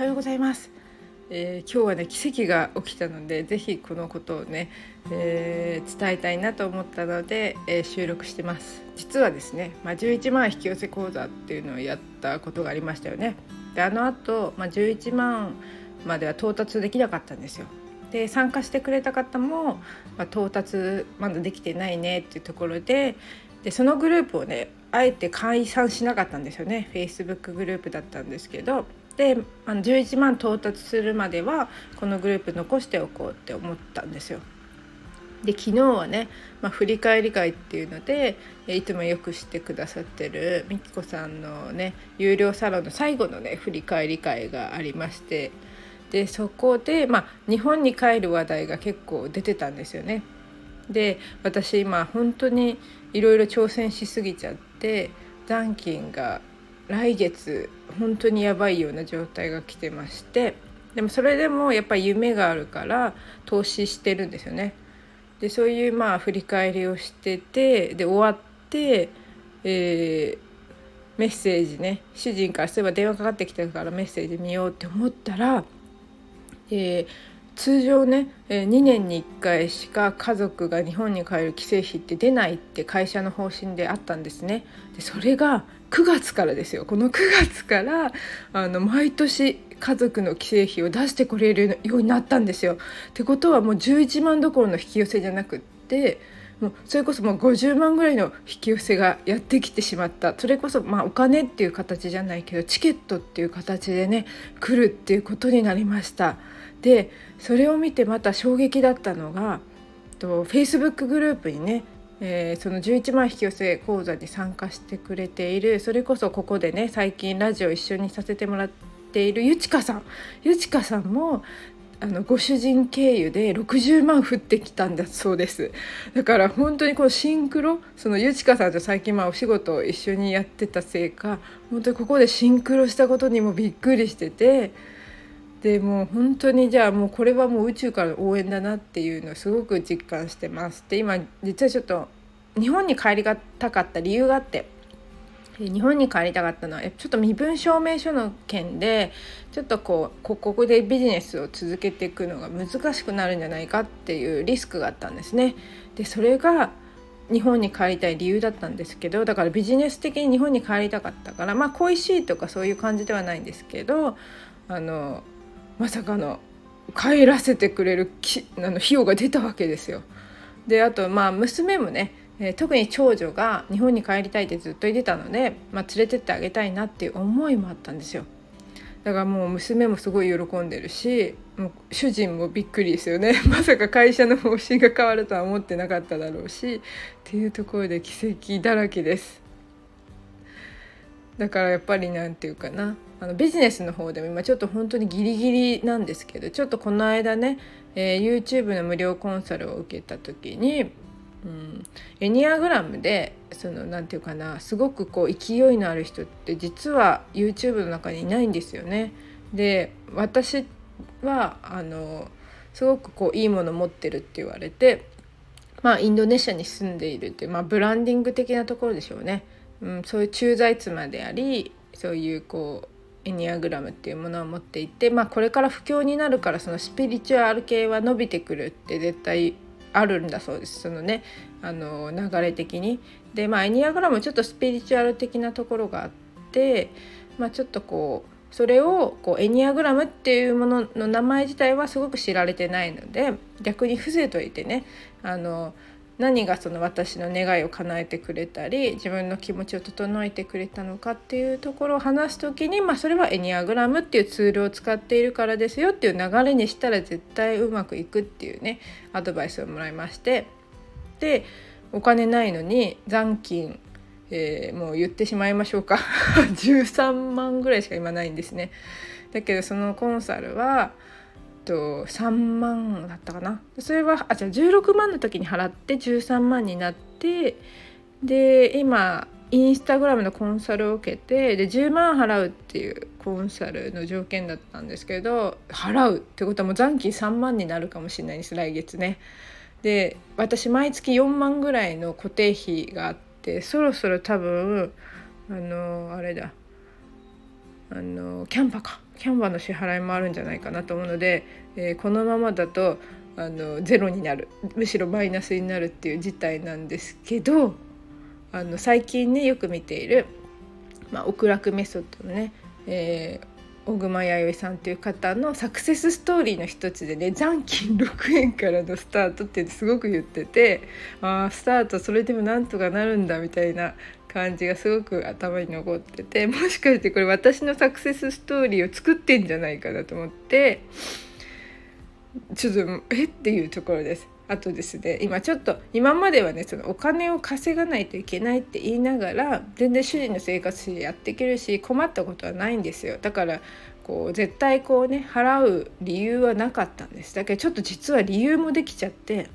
はようございます、えー、今日はね奇跡が起きたのでぜひこのことをね、えー、伝えたいなと思ったので、えー、収録してます。実はですね、まあ、11万引き寄せ講座っていうのをやったことがありましたよね。であの後、まあ11万までは到達できなかったんですよ。で参加してくれた方も、まあ、到達まだできてないねっていうところででそのグループをねあえて解散しなかったんですよね。Facebook グループだったんですけど。であの11万到達するまではこのグループ残しておこうって思ったんですよ。で昨日はね、まあ、振り返り会っていうのでいつもよくしてくださってるみきこさんのね有料サロンの最後のね振り返り会がありましてでそこで、まあ、日本に帰る話題が結構出てたんですよね。で私今本当にいろいろ挑戦しすぎちゃって残金が来月本当にやばいような状態が来てましてでもそれでもやっぱり夢があるから投資してるんですよね。でそういうまあ振り返りをしててで終わって、えー、メッセージね主人からそういえば電話かかってきたからメッセージ見ようって思ったら、えー、通常ね2年に1回しか家族が日本に帰る帰省費って出ないって会社の方針であったんですね。でそれが9月からですよこの9月からあの毎年家族の帰省費を出してくれるようになったんですよ。ってことはもう11万どころの引き寄せじゃなくってもうそれこそもう50万ぐらいの引き寄せがやってきてしまったそれこそまあお金っていう形じゃないけどチケットっていう形でね来るっていうことになりました。でそれを見てまた衝撃だったのがと Facebook グループにねえー、その11万引き寄せ講座に参加してくれているそれこそここでね最近ラジオ一緒にさせてもらっているゆちかさんゆちかさんもあのご主人経由で60万降ってきたんだそうですだから本当にこのシンクロそのゆちかさんと最近まあお仕事を一緒にやってたせいか本当にここでシンクロしたことにもびっくりしててでもう本当にじゃあもうこれはもう宇宙からの応援だなっていうのをすごく実感してます。で今実はちょっと日本に帰りがたかった理由があって日本に帰りたかったのはちょっと身分証明書の件でちょっとこうここでビジネスを続けていくのが難しくなるんじゃないかっていうリスクがあったんですね。でそれが日本に帰りたい理由だったんですけどだからビジネス的に日本に帰りたかったからまあ恋しいとかそういう感じではないんですけどあのまさかの帰らせてくれるきあの費用が出たわけですよ。であとまあ娘もね、えー、特に長女が日本に帰りたいってずっと言ってたので、まあ、連れてってあげたいなっていう思いもあったんですよ。だからもう娘もすごい喜んでるしもう主人もびっくりですよね まさか会社の方針が変わるとは思ってなかっただろうしっていうところで奇跡だらけです。だからやっぱり何て言うかなあのビジネスの方でも今ちょっと本当にギリギリなんですけどちょっとこの間ね、えー、YouTube の無料コンサルを受けた時に、うん、エニアグラムでその何て言うかなすごくこう勢いのある人って実は YouTube の中にいないんですよね。で私はあのすごくこういいもの持ってるって言われてまあインドネシアに住んでいるっていう、まあ、ブランディング的なところでしょうね。うん、そういう駐在妻でありそういうこうエニアグラムっていうものを持っていて、まあ、これから不況になるからそのスピリチュアル系は伸びてくるって絶対あるんだそうですそのねあの流れ的に。でまあエニアグラムちょっとスピリチュアル的なところがあって、まあ、ちょっとこうそれをこうエニアグラムっていうものの名前自体はすごく知られてないので逆に伏せといてねあの何がその私の願いを叶えてくれたり自分の気持ちを整えてくれたのかっていうところを話す時に、まあ、それはエニアグラムっていうツールを使っているからですよっていう流れにしたら絶対うまくいくっていうねアドバイスをもらいましてでお金ないのに残金、えー、もう言ってしまいましょうか 13万ぐらいしか今ないんですね。だけどそのコンサルはと3万だったかな。それはあじゃあ16万の時に払って13万になってで今インスタグラムのコンサルを受けてで10万払うっていうコンサルの条件だったんですけど払うってことはもう残金3万になるかもしれないです来月ね。で私毎月4万ぐらいの固定費があってそろそろ多分あのあれだ。あのキャンパか。キャンバーの支払いもあるんじゃないかなと思うので、えー、このままだとあのゼロになるむしろマイナスになるっていう事態なんですけどあの最近ねよく見ている、まあ、極楽メソッドのね、えー、小熊弥生さんという方のサクセスストーリーの一つでね残金6円からのスタートってすごく言っててあスタートそれでもなんとかなるんだみたいな感じがすごく頭に残っててもしかしてこれ私のサクセスストーリーを作ってんじゃないかなと思ってちょっとえ？っていうところです。あとですね今ちょっと今まではねそのお金を稼がないといけないって言いながら全然主人の生活費やっていけるし困ったことはないんですよ。だからこう絶対こうね払う理由はなかったんです。だけどちょっと実は理由もできちゃって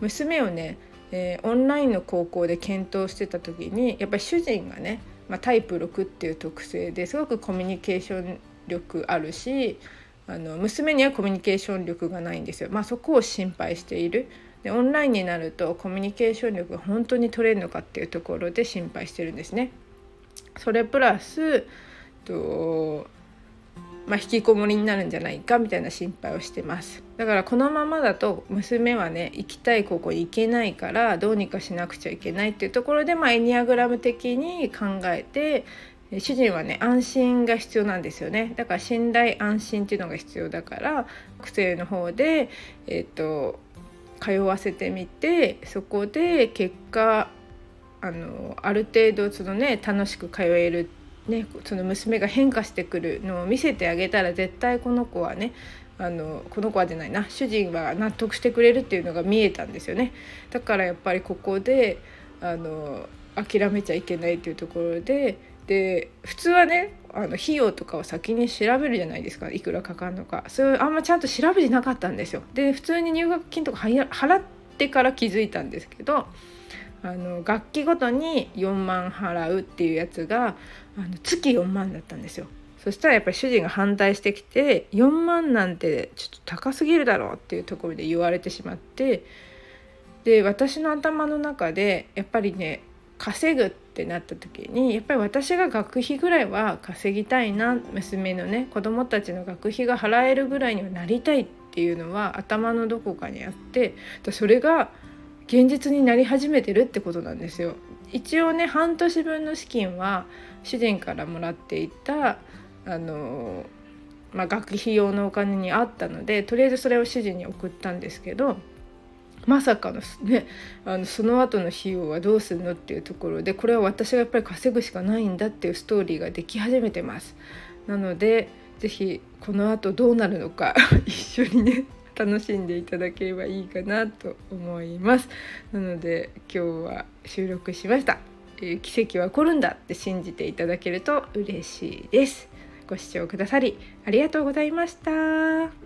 娘をね、えー、オンラインの高校で検討してた時にやっぱり主人がね、まあ、タイプ6っていう特性ですごくコミュニケーション力あるしあの娘にはコミュニケーション力がないんですよ。まあ、そこを心配しているでオンラインになるとコミュニケーション力が本当に取れるのかっていうところで心配してるんですね。それプラスと、まあ、引きこもりになるんじゃないかみたいな心配をしてます。だからこのままだと娘はね行きたい高校に行けないからどうにかしなくちゃいけないっていうところで、まあ、エニアグラム的に考えて主人はね安心が必要なんですよね。だから信頼安心っていうのが必要だから癖の方で、えーと、通わせてみてそこで結果あのある程度そのね楽しく通えるって、ね、その娘が変化してくるのを見せてあげたら絶対この子はねあのこの子はじゃないな主人は納得してくれるっていうのが見えたんですよね。だからやっぱりここであの諦めちゃいけないっていうところでで普通はねあの費用とかを先に調べるじゃないですか。いくらかかるのか。それあんまちゃんと調べてなかったんですよ。で普通に入学金とか払ってから気づいたんですけどあの楽器ごとに4万払うっていうやつがあの月4万だったんですよ。そしたらやっぱり主人が反対してきて4万なんてちょっと高すぎるだろうっていうところで言われてしまってで私の頭の中でやっぱりね稼ぐってなった時にやっぱり私が学費ぐらいは稼ぎたいな娘のね子供たちの学費が払えるぐらいにはなりたいっていうのは頭のどこかにあってそれが現実になり始めてるってことなんですよ。一応ね半年分の資金は主人からもらっていたあの、まあ、学費用のお金にあったのでとりあえずそれを主人に送ったんですけどまさかのねあのその後の費用はどうするのっていうところでこれは私がやっぱり稼ぐしかないんだっていうストーリーができ始めてます。なので是非この後どうなるのか 一緒にね楽しんでいただければいいかなと思います。なので今日は収録しました。えー、奇跡は起こるんだって信じていただけると嬉しいです。ご視聴くださりありがとうございました。